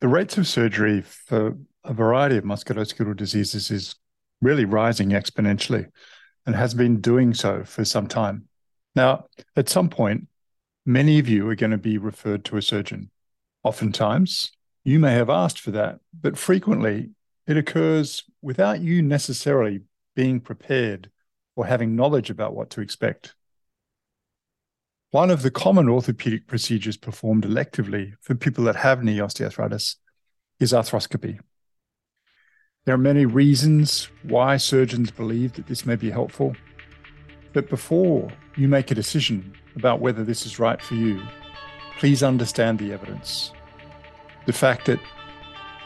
The rates of surgery for a variety of musculoskeletal diseases is really rising exponentially and has been doing so for some time. Now, at some point, many of you are going to be referred to a surgeon. Oftentimes, you may have asked for that, but frequently it occurs without you necessarily being prepared or having knowledge about what to expect. One of the common orthopedic procedures performed electively for people that have knee osteoarthritis is arthroscopy. There are many reasons why surgeons believe that this may be helpful, but before you make a decision about whether this is right for you, please understand the evidence. The fact that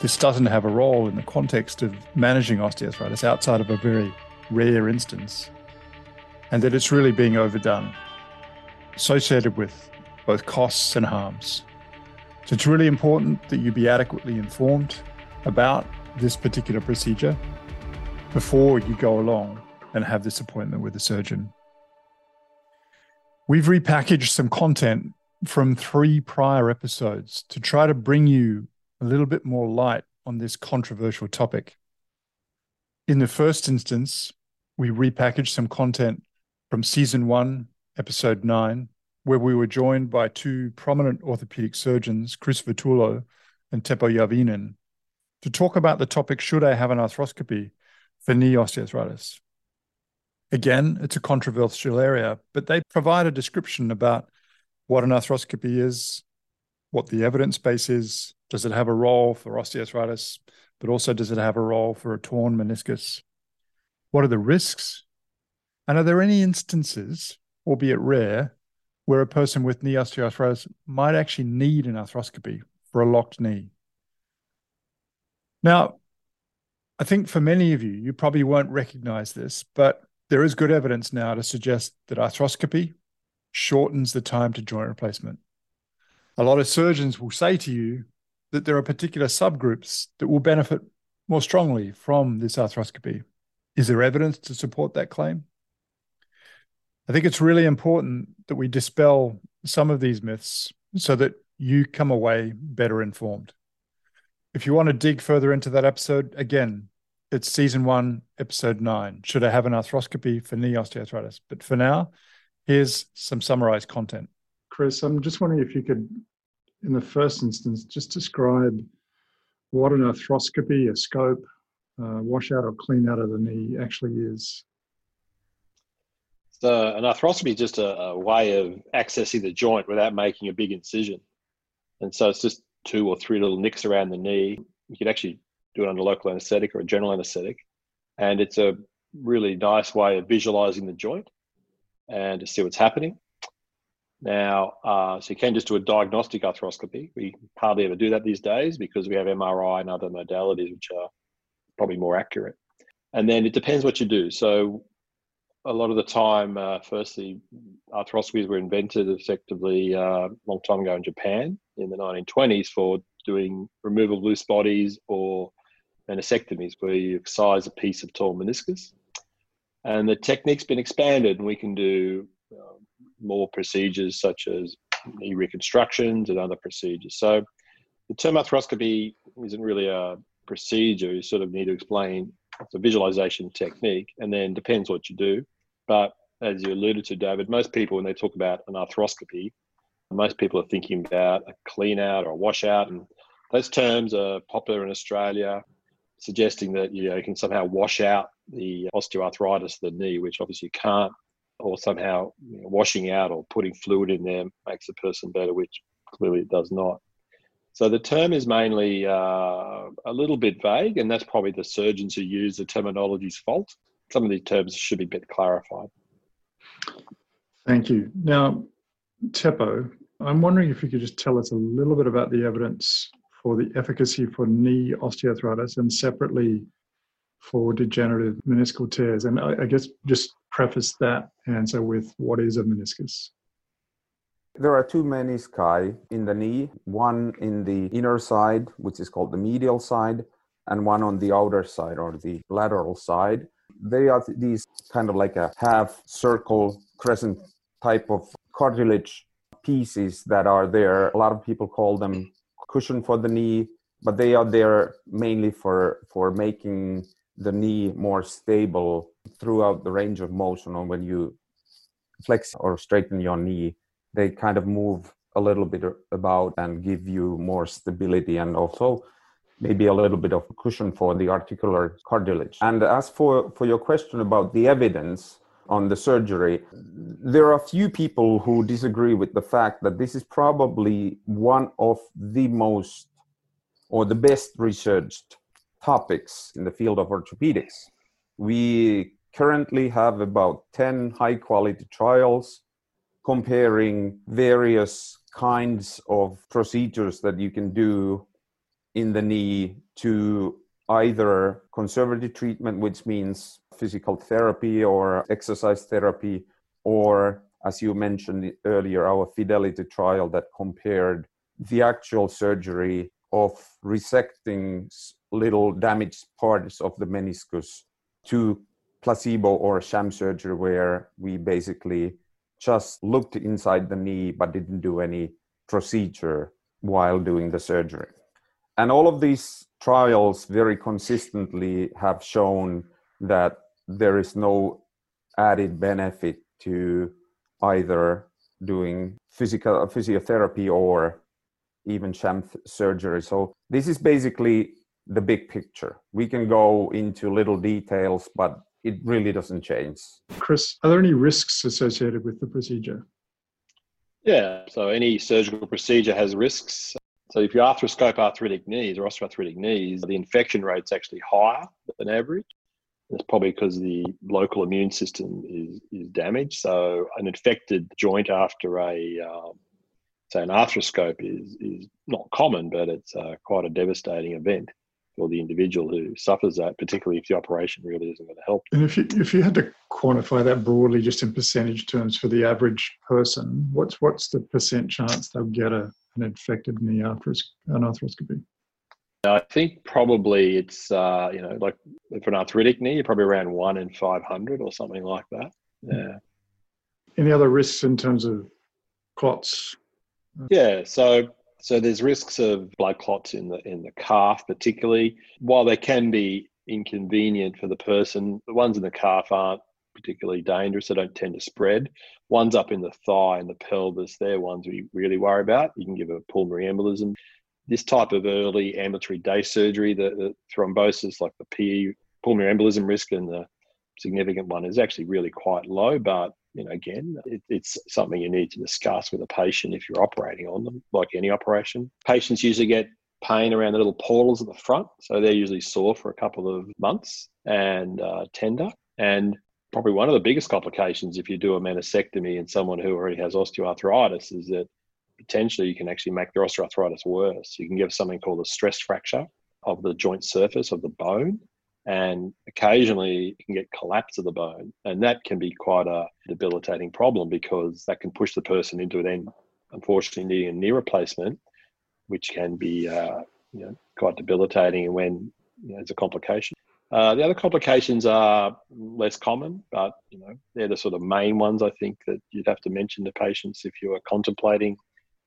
this doesn't have a role in the context of managing osteoarthritis outside of a very rare instance, and that it's really being overdone, associated with both costs and harms. So it's really important that you be adequately informed about this particular procedure before you go along and have this appointment with the surgeon. We've repackaged some content from three prior episodes to try to bring you a little bit more light on this controversial topic. In the first instance, we repackaged some content from season one, episode nine, where we were joined by two prominent orthopedic surgeons, Chris Vertullo and Teppo Järvinen, to talk about the topic Should I have an arthroscopy for knee osteoarthritis? Again, it's a controversial area, but they provide a description about what an arthroscopy is, what the evidence base is, does it have a role for osteoarthritis, but also does it have a role for a torn meniscus? What are the risks? And are there any instances, albeit rare, where a person with knee osteoarthritis might actually need an arthroscopy for a locked knee? Now, I think for many of you, you probably won't recognize this, but there is good evidence now to suggest that arthroscopy shortens the time to joint replacement. A lot of surgeons will say to you that there are particular subgroups that will benefit more strongly from this arthroscopy. Is there evidence to support that claim? I think it's really important that we dispel some of these myths so that you come away better informed. If you want to dig further into that episode, again, it's season one, episode nine. Should I have an arthroscopy for knee osteoarthritis? But for now, here's some summarized content. Chris, I'm just wondering if you could, in the first instance, just describe what an arthroscopy, a scope, uh, washout or clean out of the knee actually is. So an arthroscopy is just a, a way of accessing the joint without making a big incision. And so it's just two or three little nicks around the knee. You could actually do it under local anesthetic or a general anesthetic. And it's a really nice way of visualizing the joint and to see what's happening. Now, uh, so you can just do a diagnostic arthroscopy. We hardly ever do that these days because we have MRI and other modalities which are probably more accurate. And then it depends what you do. So a lot of the time, uh, firstly, arthroscopies were invented effectively uh, a long time ago in Japan in the 1920s for doing removal of loose bodies or meniscectomies, where you excise a piece of torn meniscus. And the technique's been expanded, and we can do uh, more procedures such as knee reconstructions and other procedures. So the term arthroscopy isn't really a procedure. You sort of need to explain it's a visualization technique, and then depends what you do. But as you alluded to, David, most people when they talk about an arthroscopy, most people are thinking about a clean out or a washout, and those terms are popular in Australia, suggesting that you know you can somehow wash out the osteoarthritis of the knee, which obviously you can't, or somehow you know, washing out or putting fluid in there makes the person better, which clearly it does not. So the term is mainly uh, a little bit vague, and that's probably the surgeons who use the terminology's fault. Some of these terms should be a bit clarified. Thank you. Now, Teppo, I'm wondering if you could just tell us a little bit about the evidence for the efficacy for knee osteoarthritis and separately for degenerative meniscal tears. And I, I guess just preface that answer with what is a meniscus? There are two menisci in the knee, one in the inner side, which is called the medial side, and one on the outer side or the lateral side. They are these kind of like a half circle crescent type of cartilage pieces that are there. A lot of people call them cushion for the knee, but they are there mainly for for making the knee more stable throughout the range of motion or when you flex or straighten your knee they kind of move a little bit about and give you more stability and also maybe a little bit of cushion for the articular cartilage. And as for, for your question about the evidence on the surgery, there are a few people who disagree with the fact that this is probably one of the most or the best researched topics in the field of orthopedics. We currently have about 10 high quality trials comparing various kinds of procedures that you can do in the knee to either conservative treatment, which means physical therapy or exercise therapy, or as you mentioned earlier, our fidelity trial that compared the actual surgery of resecting little damaged parts of the meniscus to placebo or sham surgery, where we basically just looked inside the knee but didn't do any procedure while doing the surgery. And all of these trials very consistently have shown that there is no added benefit to either doing physical physiotherapy or even sham surgery. So this is basically the big picture. We can go into little details, but it really doesn't change. Chris, are there any risks associated with the procedure? Yeah, so any surgical procedure has risks. So if you arthroscope arthritic knees or osteoarthritic knees, the infection rate's actually higher than average. It's probably because the local immune system is, is damaged. So an infected joint after a um, say an arthroscope is is not common, but it's uh, quite a devastating event for the individual who suffers that, particularly if the operation really isn't going to help. And if you, if you had to quantify that broadly, just in percentage terms for the average person, what's what's the percent chance they'll get a, an infected knee after an arthroscopy? I think probably it's uh, you know like for an arthritic knee, you're probably around one in five hundred or something like that. Yeah. Any other risks in terms of clots? Yeah, so so there's risks of blood clots in the in the calf, particularly. While they can be inconvenient for the person, the ones in the calf aren't particularly dangerous. They don't tend to spread. Ones up in the thigh and the pelvis, they're ones we really worry about. You can give a pulmonary embolism. This type of early ambulatory day surgery, the, the thrombosis, like the PE, pulmonary embolism risk, and the significant one is actually really quite low, but you know, again, it, it's something you need to discuss with a patient if you're operating on them, like any operation. Patients usually get pain around the little portals at the front, so they're usually sore for a couple of months and uh, tender. And probably one of the biggest complications if you do a meniscectomy in someone who already has osteoarthritis is that potentially you can actually make their osteoarthritis worse. You can give something called a stress fracture of the joint surface of the bone and occasionally you can get collapse of the bone and that can be quite a debilitating problem because that can push the person into then unfortunately needing a knee replacement which can be uh, you know, quite debilitating when you know, it's a complication uh, the other complications are less common but you know they're the sort of main ones i think that you'd have to mention to patients if you are contemplating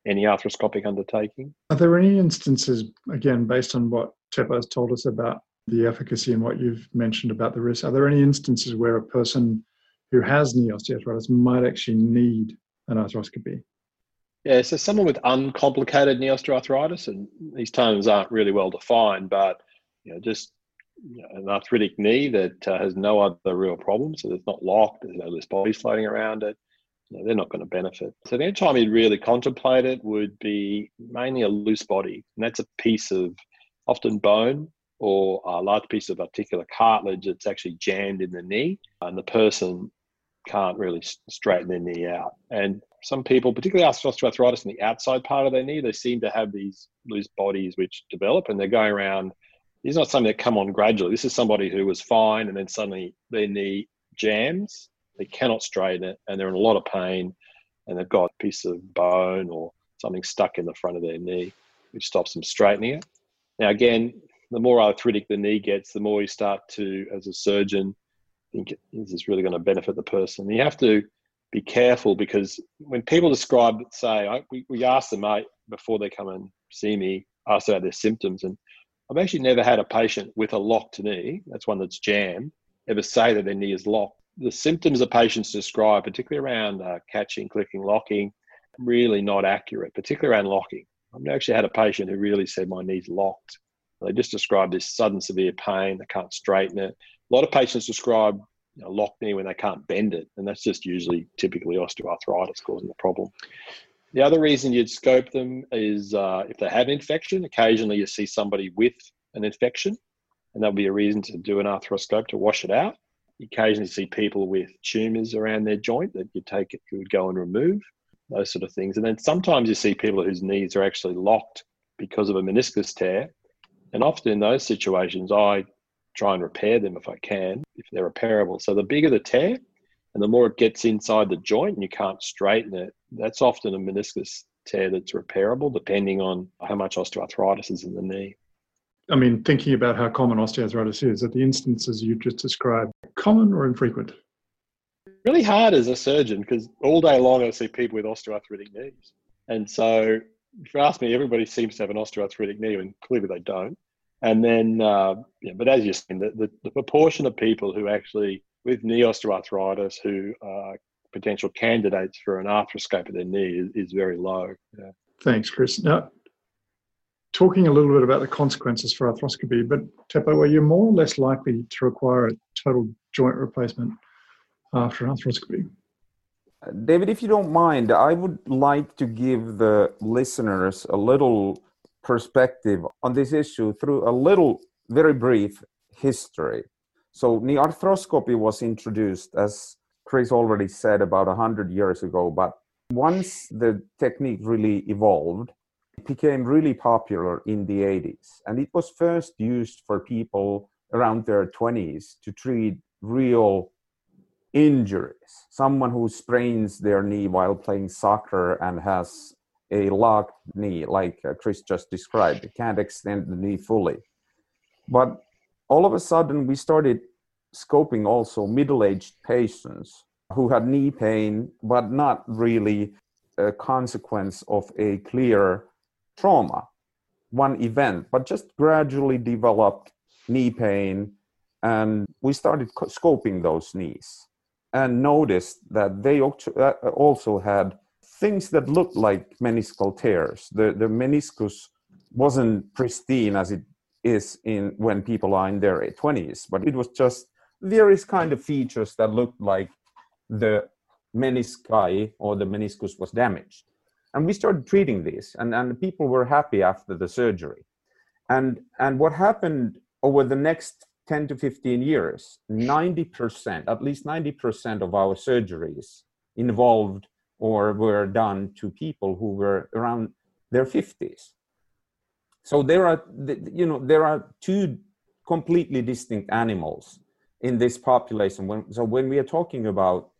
any arthroscopic undertaking. Are there any instances, again, based on what Teppo has told us about the efficacy and what you've mentioned about the risk, are there any instances where a person who has knee osteoarthritis might actually need an arthroscopy? Yeah, so someone with uncomplicated knee osteoarthritis, and these terms aren't really well defined, but you know, just you know, an arthritic knee that uh, has no other real problems, so it's not locked, there's no loose body floating around it, you know, they're not going to benefit. So the only time you'd really contemplate it would be mainly a loose body, and that's a piece of often bone or a large piece of articular cartilage that's actually jammed in the knee, and the person can't really straighten their knee out. And some people, particularly osteoarthritis in the outside part of their knee, they seem to have these loose bodies which develop and they're going around. This is not something that come on gradually. This is somebody who was fine and then suddenly their knee jams. They cannot straighten it and they're in a lot of pain and they've got a piece of bone or something stuck in the front of their knee, which stops them straightening it. Now, again, the more arthritic the knee gets, the more you start to, as a surgeon, think is this really going to benefit the person? You have to be careful because when people describe, say, I, we, we ask them mate, before they come and see me, ask about their symptoms. And I've actually never had a patient with a locked knee, that's one that's jammed, ever say that their knee is locked. The symptoms the patients describe, particularly around uh, catching, clicking, locking, really not accurate, particularly around locking. I've actually had a patient who really said my knee's locked. They just describe this sudden severe pain. They can't straighten it. A lot of patients describe you know, locked knee when they can't bend it, and that's just usually typically osteoarthritis causing the problem. The other reason you'd scope them is uh, if they have infection. Occasionally, you see somebody with an infection, and that'll be a reason to do an arthroscope to wash it out. You occasionally see people with tumors around their joint that you take it, you would go and remove those sort of things. And then sometimes you see people whose knees are actually locked because of a meniscus tear. And often in those situations, I try and repair them if I can, if they're repairable. So the bigger the tear and the more it gets inside the joint and you can't straighten it, that's often a meniscus tear that's repairable depending on how much osteoarthritis is in the knee. I mean, thinking about how common osteoarthritis is, at the instances you just described, common or infrequent? Really hard as a surgeon because all day long I see people with osteoarthritic knees. And so if you ask me, everybody seems to have an osteoarthritic knee, and clearly they don't. And then, uh, yeah, but as you're saying, the, the, the, proportion of people who actually with knee osteoarthritis who are potential candidates for an arthroscope of their knee is, is very low. Yeah. Thanks, Chris. Now, talking a little bit about the consequences for arthroscopy, but Teppo, are you more or less likely to require a total joint replacement after arthroscopy? David, if you don't mind, I would like to give the listeners a little perspective on this issue through a little, very brief history. So, knee arthroscopy was introduced, as Chris already said, about 100 years ago. But once the technique really evolved, it became really popular in the 80s. And it was first used for people around their 20s to treat real injuries. Someone who sprains their knee while playing soccer and has a locked knee, like uh, Chris just described. Can't extend the knee fully. But all of a sudden, we started scoping also middle aged patients who had knee pain, but not really a consequence of a clear trauma, one event, but just gradually developed knee pain. And we started scoping those knees and noticed that they uh, also had things that looked like meniscal tears. The, the meniscus wasn't pristine as it is in when people are in their 20s, but it was just various kind of features that looked like the menisci or the meniscus was damaged. And we started treating this, and, and people were happy after the surgery. And, and what happened over the next 10 to 15 years, 90%, at least 90% of our surgeries involved or were done to people who were around their 50s so there are you know there are two completely distinct animals in this population. When, so when we are talking about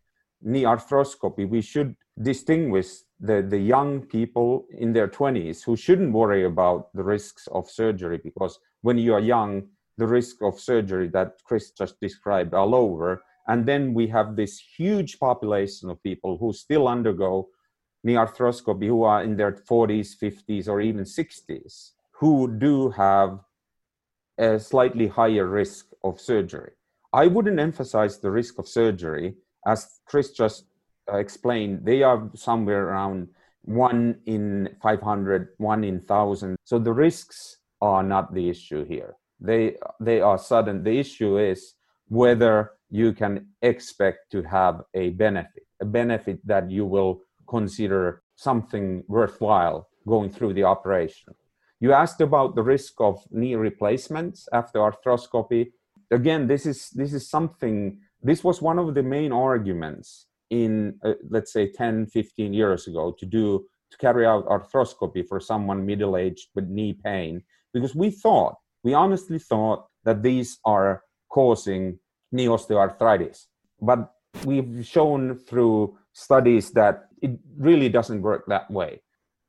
knee arthroscopy we should distinguish the, the young people in their 20s who shouldn't worry about the risks of surgery because when you are young the risk of surgery that chris just described are lower and then we have this huge population of people who still undergo knee arthroscopy who are in their 40s, 50s, or even 60s who do have a slightly higher risk of surgery. I wouldn't emphasize the risk of surgery, as Chris just uh, explained, they are somewhere around one in 500, one in 1,000. So the risks are not the issue here. They, they are sudden. The issue is whether you can expect to have a benefit, a benefit that you will consider something worthwhile going through the operation. You asked about the risk of knee replacements after arthroscopy. Again, this is this is something. This was one of the main arguments in uh, let's say 10, 15 years ago to do to carry out arthroscopy for someone middle aged with knee pain because we thought we honestly thought that these are causing knee osteoarthritis, but we've shown through studies that it really doesn't work that way.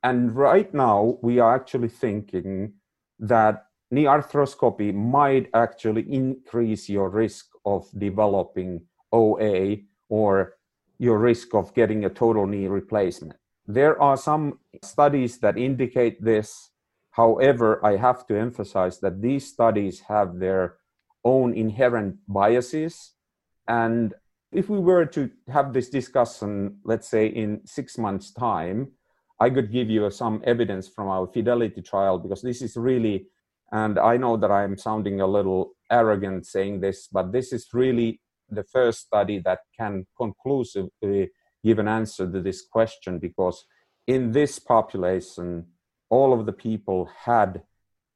And right now, we are actually thinking that knee arthroscopy might actually increase your risk of developing OA or your risk of getting a total knee replacement. There are some studies that indicate this. However, I have to emphasize that these studies have their own inherent biases. And if we were to have this discussion, let's say in six months' time, I could give you some evidence from our fidelity trial because this is really, and I know that I'm sounding a little arrogant saying this, but this is really the first study that can conclusively give an answer to this question because in this population, all of the people had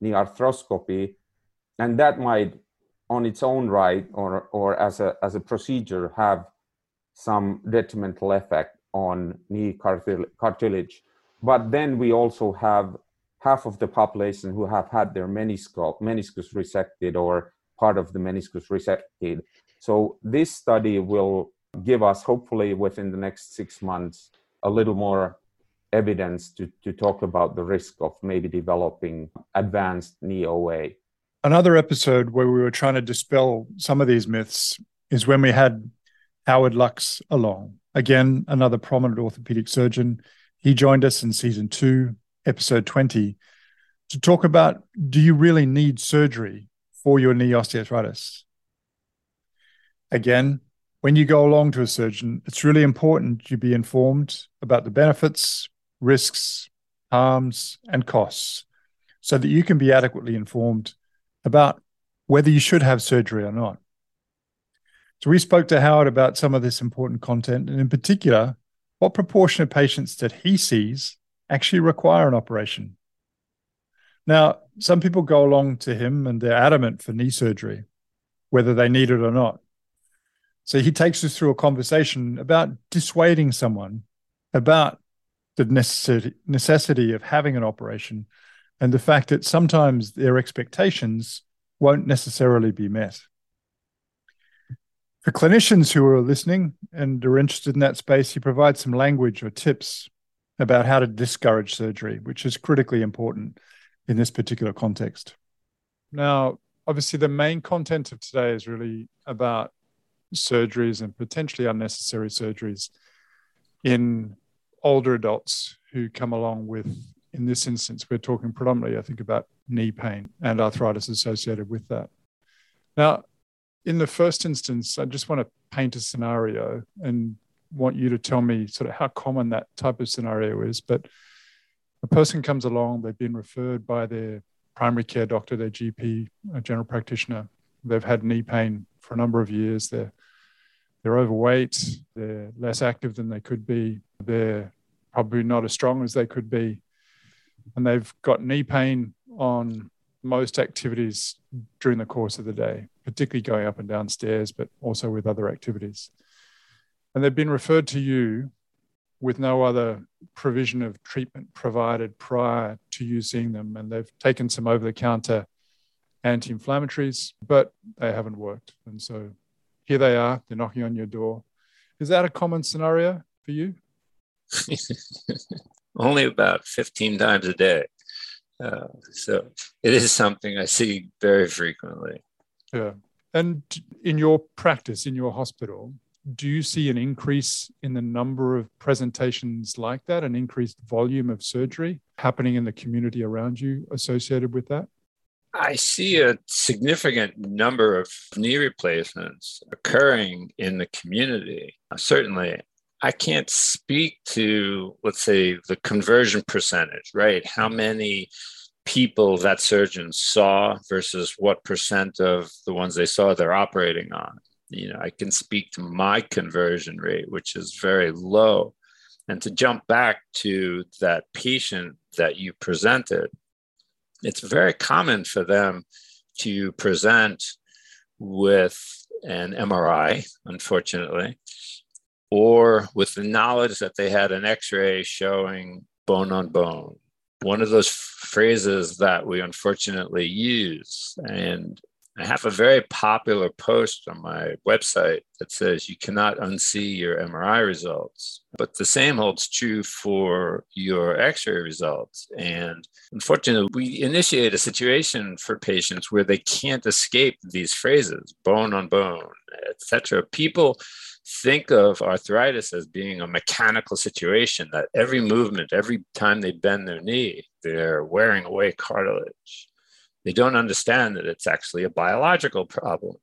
knee arthroscopy, and that might, on its own right or, or as, a, as a procedure, have some detrimental effect on knee cartilage. But then we also have half of the population who have had their meniscus, meniscus resected or part of the meniscus resected. So this study will give us, hopefully within the next six months, a little more evidence to, to talk about the risk of maybe developing advanced knee OA. Another episode where we were trying to dispel some of these myths is when we had Howard Luks along. Again, another prominent orthopedic surgeon he joined us in season two, episode 20, to talk about do you really need surgery for your knee osteoarthritis? Again, when you go along to a surgeon, it's really important you be informed about the benefits, risks, harms, and costs so that you can be adequately informed about whether you should have surgery or not. So, we spoke to Howard about some of this important content, and in particular, what proportion of patients that he sees actually require an operation? Now, some people go along to him and they're adamant for knee surgery, whether they need it or not. So he takes us through a conversation about dissuading someone about the necessity, necessity of having an operation and the fact that sometimes their expectations won't necessarily be met for clinicians who are listening and are interested in that space, you provide some language or tips about how to discourage surgery, which is critically important in this particular context. Now, obviously, the main content of today is really about surgeries and potentially unnecessary surgeries in older adults who come along with, in this instance, we're talking predominantly, I think, about knee pain and arthritis associated with that. Now, in the first instance, I just want to paint a scenario and want you to tell me sort of how common that type of scenario is. But a person comes along, they've been referred by their primary care doctor, their GP, a general practitioner. They've had knee pain for a number of years. They're they're overweight. They're less active than they could be. They're probably not as strong as they could be, and they've got knee pain on most activities during the course of the day, particularly going up and down stairs, but also with other activities. And they've been referred to you with no other provision of treatment provided prior to you seeing them. And they've taken some over the counter anti inflammatories, but they haven't worked. And so here they are, they're knocking on your door. Is that a common scenario for you? Only about 15 times a day. Uh, so it is something I see very frequently. Yeah. And in your practice, in your hospital, do you see an increase in the number of presentations like that, an increased volume of surgery happening in the community around you associated with that? I see a significant number of knee replacements occurring in the community. Uh, certainly, I can't speak to, let's say, the conversion percentage, right? How many people that surgeon saw versus what percent of the ones they saw they're operating on. You know, I can speak to my conversion rate, which is very low. And to jump back to that patient that you presented, it's very common for them to present with an MRI, unfortunately, or with the knowledge that they had an x ray showing bone on bone one of those phrases that we unfortunately use. And I have a very popular post on my website that says you cannot unsee your MRI results. But the same holds true for your x ray results. And unfortunately, we initiate a situation for patients where they can't escape these phrases bone on bone, etc. People think of arthritis as being a mechanical situation that every movement, every time they bend their knee, they're wearing away cartilage. They don't understand that it's actually a biological problem.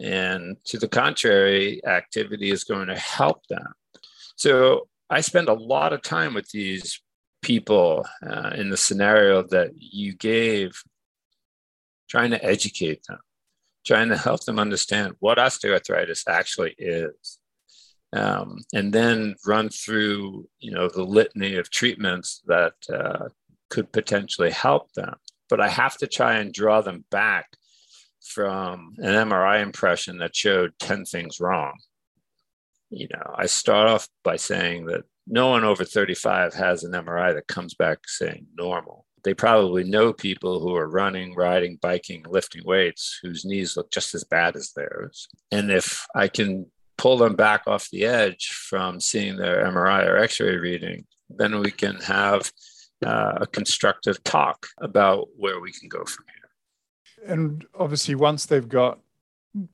And to the contrary, activity is going to help them. So I spend a lot of time with these people uh, in the scenario that you gave, trying to educate them, trying to help them understand what osteoarthritis actually is um, and then run through you know the litany of treatments that uh, could potentially help them. But i have to try and draw them back from an mri impression that showed 10 things wrong you know i start off by saying that no one over 35 has an mri that comes back saying normal they probably know people who are running, riding, biking, lifting weights whose knees look just as bad as theirs. And if I can pull them back off the edge from seeing their MRI or x ray reading, then we can have uh, a constructive talk about where we can go from here. And obviously, once they've got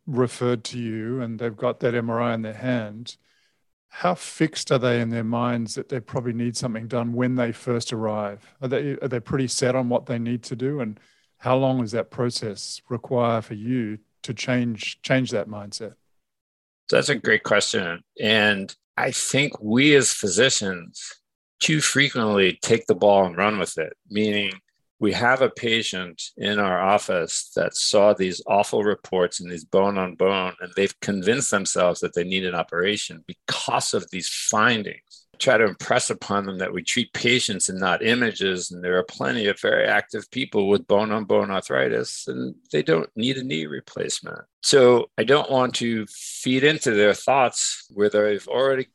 referred to you and they've got that MRI in their hand, how fixed are they in their minds that they probably need something done when they first arrive? Are they are they pretty set on what they need to do, and how long does that process require for you to change change that mindset? So that's a great question. And I think we as physicians too frequently take the ball and run with it, meaning we have a patient in our office that saw these awful reports and these bone on bone, and they've convinced themselves that they need an operation because of these findings try to impress upon them that we treat patients and not images. And there are plenty of very active people with bone on bone arthritis, and they don't need a knee replacement. So I don't want to feed into their thoughts where they've already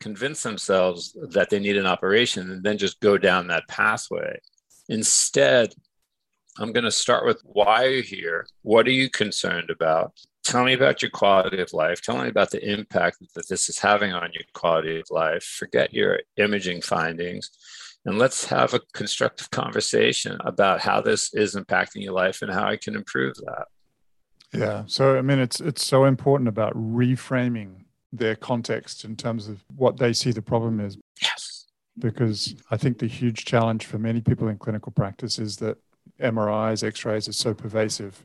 convinced themselves that they need an operation and then just go down that pathway. Instead, I'm going to start with why are you're here. What are you concerned about? tell me about your quality of life. Tell me about the impact that this is having on your quality of life. Forget your imaging findings. And let's have a constructive conversation about how this is impacting your life and how I can improve that. Yeah. So I mean it's it's so important about reframing their context in terms of what they see the problem is. Yes. Because I think the huge challenge for many people in clinical practice is that MRIs, X-rays are so pervasive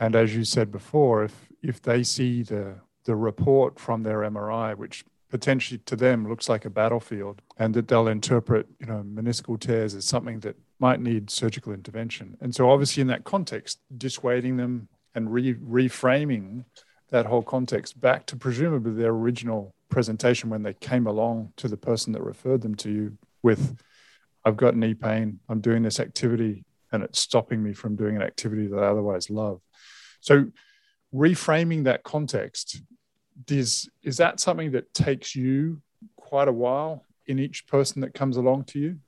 and as you said before, if if they see the the report from their MRI, which potentially to them looks like a battlefield, and that they'll interpret, you know, meniscal tears as something that might need surgical intervention. And so, obviously, in that context, dissuading them and re- reframing that whole context back to presumably their original presentation when they came along to the person that referred them to you with, "I've got knee pain. I'm doing this activity, and it's stopping me from doing an activity that I otherwise love." So reframing that context, is, is that something that takes you quite a while in each person that comes along to you?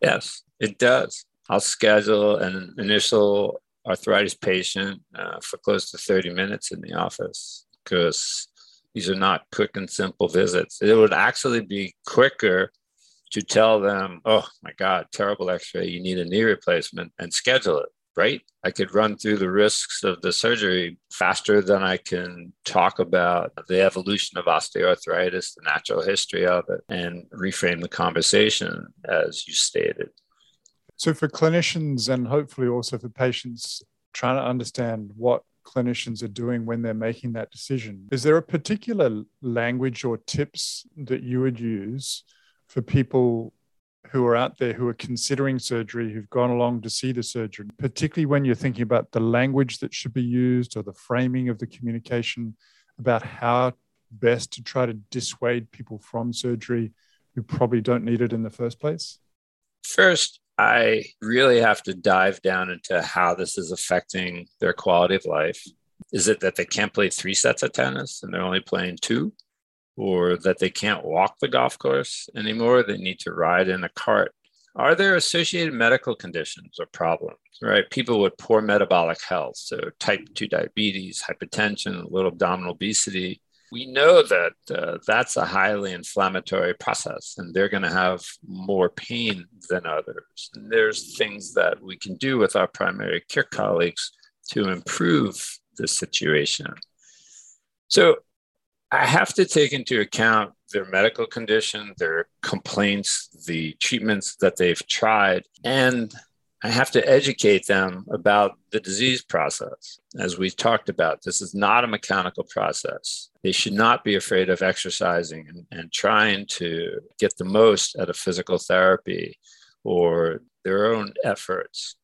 Yes, it does. I'll schedule an initial arthritis patient uh, for close to 30 minutes in the office because these are not quick and simple visits. It would actually be quicker to tell them, oh my God, terrible x ray, you need a knee replacement, and schedule it right? I could run through the risks of the surgery faster than I can talk about the evolution of osteoarthritis, the natural history of it, and reframe the conversation as you stated. So, for clinicians and hopefully also for patients trying to understand what clinicians are doing when they're making that decision, is there a particular language or tips that you would use for people who are out there who are considering surgery, who've gone along to see the surgeon, particularly when you're thinking about the language that should be used or the framing of the communication about how best to try to dissuade people from surgery who probably don't need it in the first place? First, I really have to dive down into how this is affecting their quality of life. Is it that they can't play three sets of tennis and they're only playing two? Or that they can't walk the golf course anymore? They need to ride in a cart. Are there associated medical conditions or problems, right? People with poor metabolic health, so type 2 diabetes, hypertension, little abdominal obesity, we know that uh, that's a highly inflammatory process and they're going to have more pain than others. And there's things that we can do with our primary care colleagues to improve the situation. So I have to take into account their medical condition, their complaints, the treatments that they've tried, and I have to educate them about the disease process. As we talked about, this is not a mechanical process. They should not be afraid of exercising and, and trying to get the most out of physical therapy or their own efforts.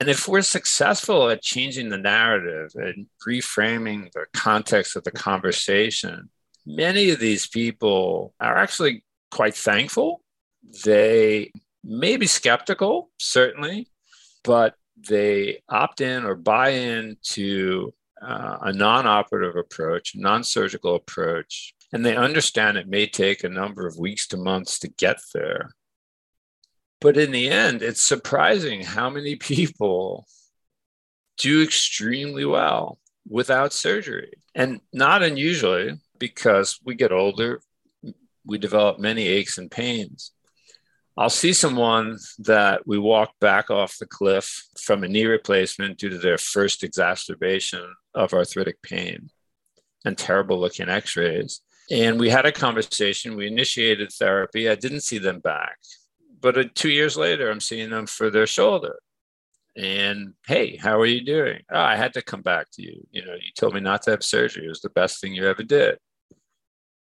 And if we're successful at changing the narrative and reframing the context of the conversation, many of these people are actually quite thankful. They may be skeptical, certainly, but they opt in or buy into uh, a non operative approach, non surgical approach, and they understand it may take a number of weeks to months to get there. But in the end, it's surprising how many people do extremely well without surgery. And not unusually because we get older, we develop many aches and pains. I'll see someone that we walked back off the cliff from a knee replacement due to their first exacerbation of arthritic pain and terrible looking x rays. And we had a conversation. We initiated therapy. I didn't see them back. But uh, two years later, I'm seeing them for their shoulder. And hey, how are you doing? Oh, I had to come back to you. You know, you told me not to have surgery. It was the best thing you ever did.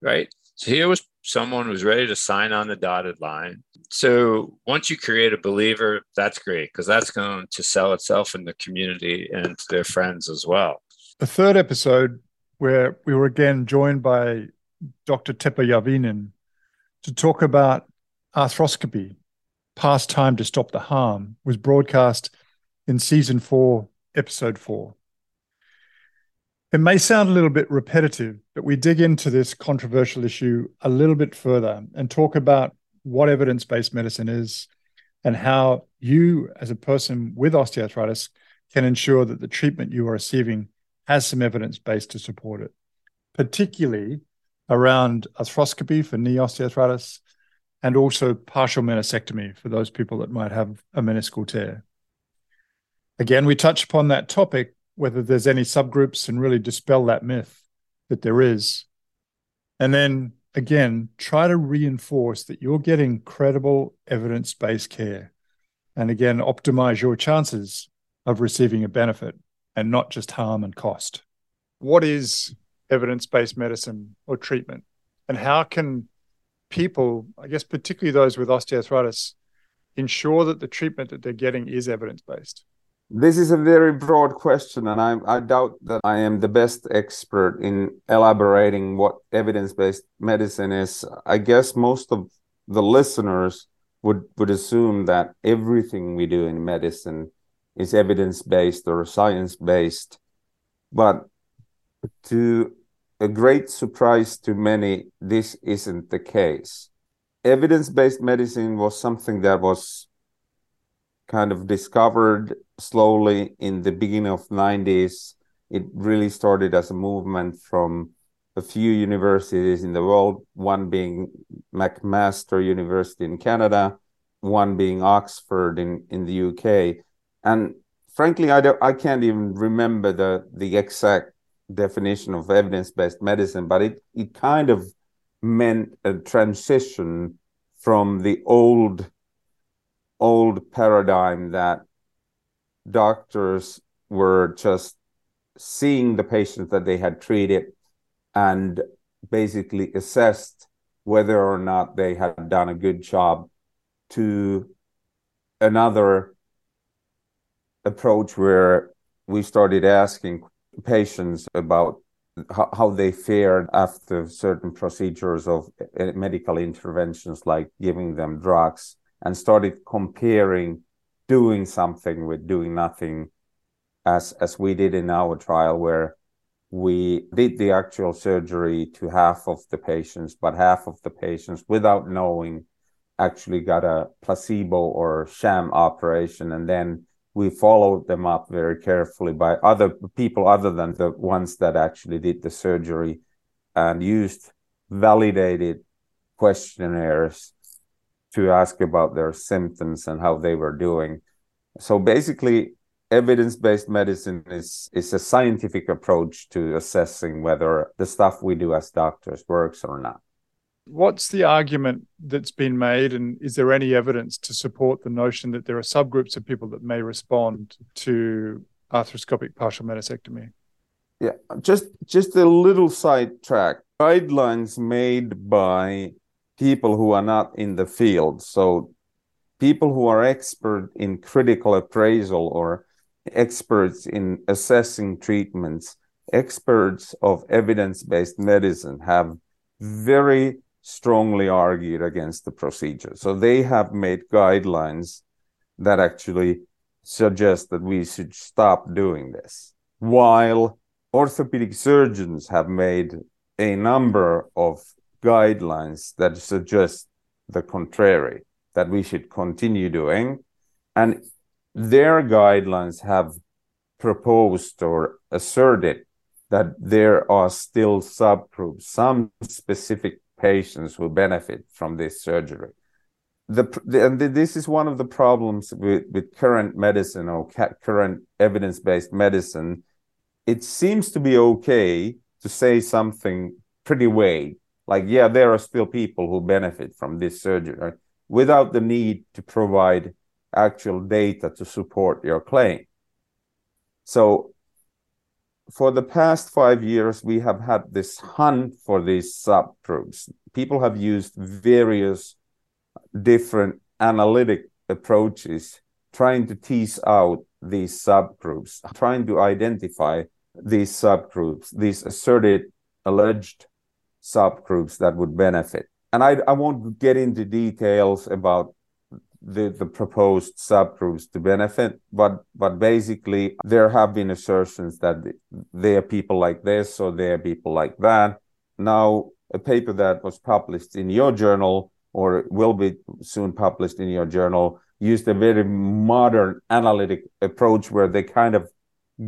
Right. So here was someone was ready to sign on the dotted line. So once you create a believer, that's great because that's going to sell itself in the community and to their friends as well. A third episode where we were again joined by Dr. Teppo Järvinen to talk about arthroscopy, past time to stop the harm, was broadcast in season four, episode four. It may sound a little bit repetitive, but we dig into this controversial issue a little bit further and talk about what evidence based medicine is and how you, as a person with osteoarthritis, can ensure that the treatment you are receiving has some evidence base to support it, particularly around arthroscopy for knee osteoarthritis and also partial meniscectomy for those people that might have a meniscal tear. Again, we touch upon that topic whether there's any subgroups and really dispel that myth that there is. And then again, try to reinforce that you're getting credible evidence based care. And again, optimize your chances of receiving a benefit and not just harm and cost. What is evidence based medicine or treatment? And how can people, I guess, particularly those with osteoarthritis, ensure that the treatment that they're getting is evidence based? This is a very broad question, and I, I doubt that I am the best expert in elaborating what evidence based medicine is. I guess most of the listeners would, would assume that everything we do in medicine is evidence based or science based. But to a great surprise to many, this isn't the case. Evidence based medicine was something that was kind of discovered slowly in the beginning of 90s it really started as a movement from a few universities in the world one being mcmaster university in canada one being oxford in, in the uk and frankly, I don't, I can't even remember the the exact definition of evidence-based medicine, but it it kind of meant a transition from the old old paradigm that doctors were just seeing the patients that they had treated and basically assessed whether or not they had done a good job to another approach where we started asking patients about how, they fared after certain procedures of eh, medical interventions like giving them drugs and started comparing doing something with doing nothing as as we did in our trial where we did the actual surgery to half of the patients but half of the patients without knowing actually got a placebo or sham operation. And then we followed them up very carefully by other people other than the ones that actually did the surgery and used validated questionnaires to ask about their symptoms and how they were doing. So basically, evidence-based medicine is is a scientific approach to assessing whether the stuff we do as doctors works or not. What's the argument that's been made, and is there any evidence to support the notion that there are subgroups of people that may respond to arthroscopic partial meniscectomy? Yeah, just just a little sidetrack. Guidelines made by people who are not in the field. So people who are expert in critical appraisal or experts in assessing treatments, experts of evidence-based medicine have very strongly argued against the procedure. So they have made guidelines that actually suggest that we should stop doing this. While orthopedic surgeons have made a number of guidelines that suggest the contrary, that we should continue doing. And their guidelines have proposed or asserted that there are still subgroups, some specific patients who benefit from this surgery. The, the, and this is one of the problems with, with current medicine or current evidence-based medicine. It seems to be okay to say something pretty vague like yeah there are still people who benefit from this surgery without the need to provide actual data to support your claim. So for the past five years we have had this hunt for these subgroups. People have used various different analytic approaches trying to tease out these subgroups trying to identify these subgroups these asserted alleged subgroups that would benefit. And I, I won't get into details about the, the proposed subgroups to benefit, but but basically there have been assertions that there are people like this or there are people like that. Now, a paper that was published in your journal or will be soon published in your journal used a very modern analytic approach where they kind of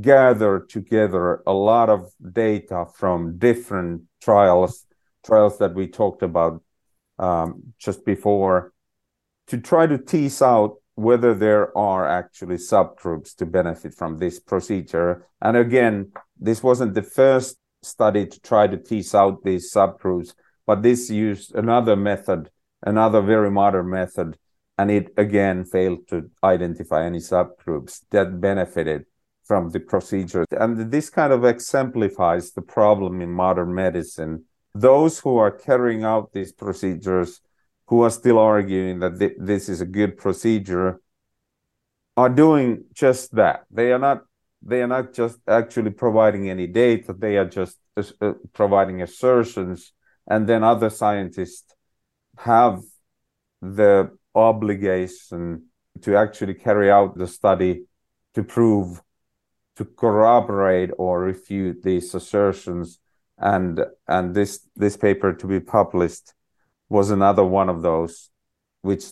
gather together a lot of data from different trials trials that we talked about um, just before to try to tease out whether there are actually subgroups to benefit from this procedure. And again, this wasn't the first study to try to tease out these subgroups, but this used another method, another very modern method, and it again failed to identify any subgroups that benefited from the procedure. And this kind of exemplifies the problem in modern medicine those who are carrying out these procedures, who are still arguing that th- this is a good procedure, are doing just that. They are not. They are not just actually providing any data. They are just uh, providing assertions, and then other scientists have the obligation to actually carry out the study to prove, to corroborate or refute these assertions. And and this this paper to be published was another one of those which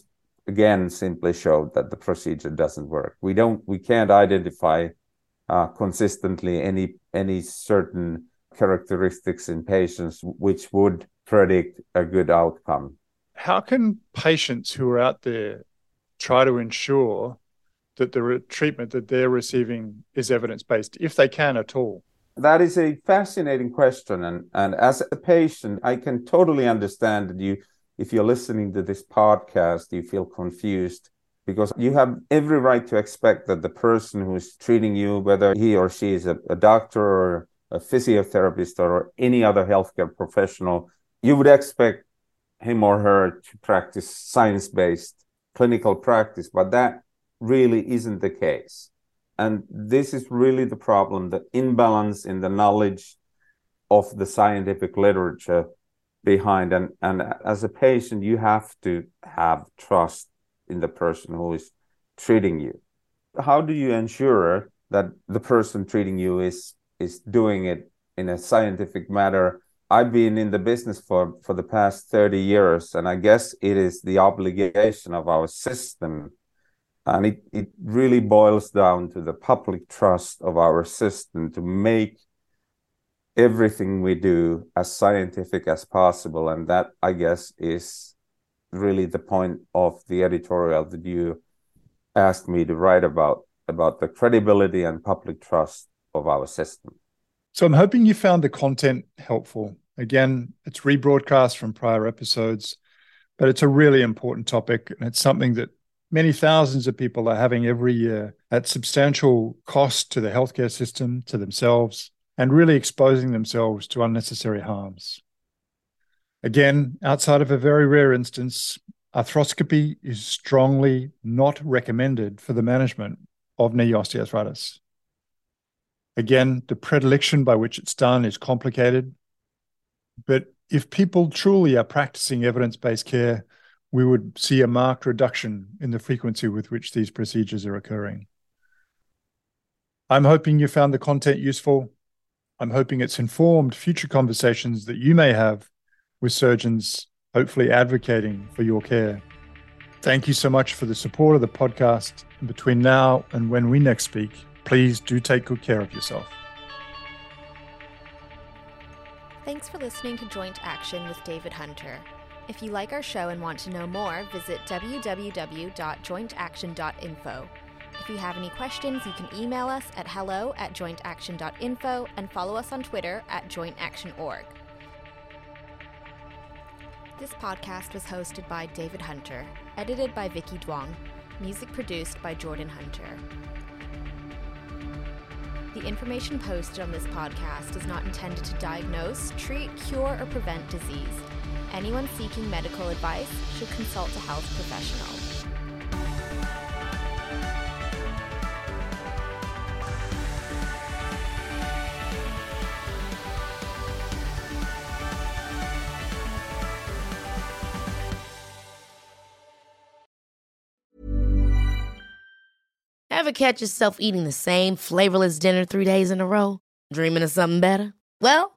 again simply showed that the procedure doesn't work. We don't we can't identify uh, consistently any any certain characteristics in patients which would predict a good outcome. How can patients who are out there try to ensure that the treatment that they're receiving is evidence based, if they can at all? That is a fascinating question. And, and as a patient, I can totally understand that you, if you're listening to this podcast, you feel confused because you have every right to expect that the person who's treating you, whether he or she is a, a doctor or a physiotherapist or any other healthcare professional, you would expect him or her to practice science based clinical practice, but that really isn't the case. And this is really the problem the imbalance in the knowledge of the scientific literature behind. And, and as a patient, you have to have trust in the person who is treating you. How do you ensure that the person treating you is is doing it in a scientific manner? I've been in the business for, for the past 30 years, and I guess it is the obligation of our system and it, it really boils down to the public trust of our system to make everything we do as scientific as possible. And that, I guess, is really the point of the editorial that you asked me to write about, about the credibility and public trust of our system. So I'm hoping you found the content helpful. Again, it's rebroadcast from prior episodes, but it's a really important topic. And it's something that many thousands of people are having every year at substantial cost to the healthcare system, to themselves, and really exposing themselves to unnecessary harms. Again, outside of a very rare instance, arthroscopy is strongly not recommended for the management of knee osteoarthritis. Again, the predilection by which it's done is complicated, but if people truly are practicing evidence based care, we would see a marked reduction in the frequency with which these procedures are occurring. I'm hoping you found the content useful. I'm hoping it's informed future conversations that you may have with surgeons, hopefully advocating for your care. Thank you so much for the support of the podcast. And between now and when we next speak, please do take good care of yourself. Thanks for listening to Joint Action with David Hunter. If you like our show and want to know more, visit www.jointaction.info. If you have any questions, you can email us at hello at jointaction.info and follow us on Twitter at jointactionorg. This podcast was hosted by David Hunter, edited by Vicky Duong, music produced by Jordan Hunter. The information posted on this podcast is not intended to diagnose, treat, cure, or prevent disease. Anyone seeking medical advice should consult a health professional. Ever catch yourself eating the same flavorless dinner three days in a row? Dreaming of something better? Well,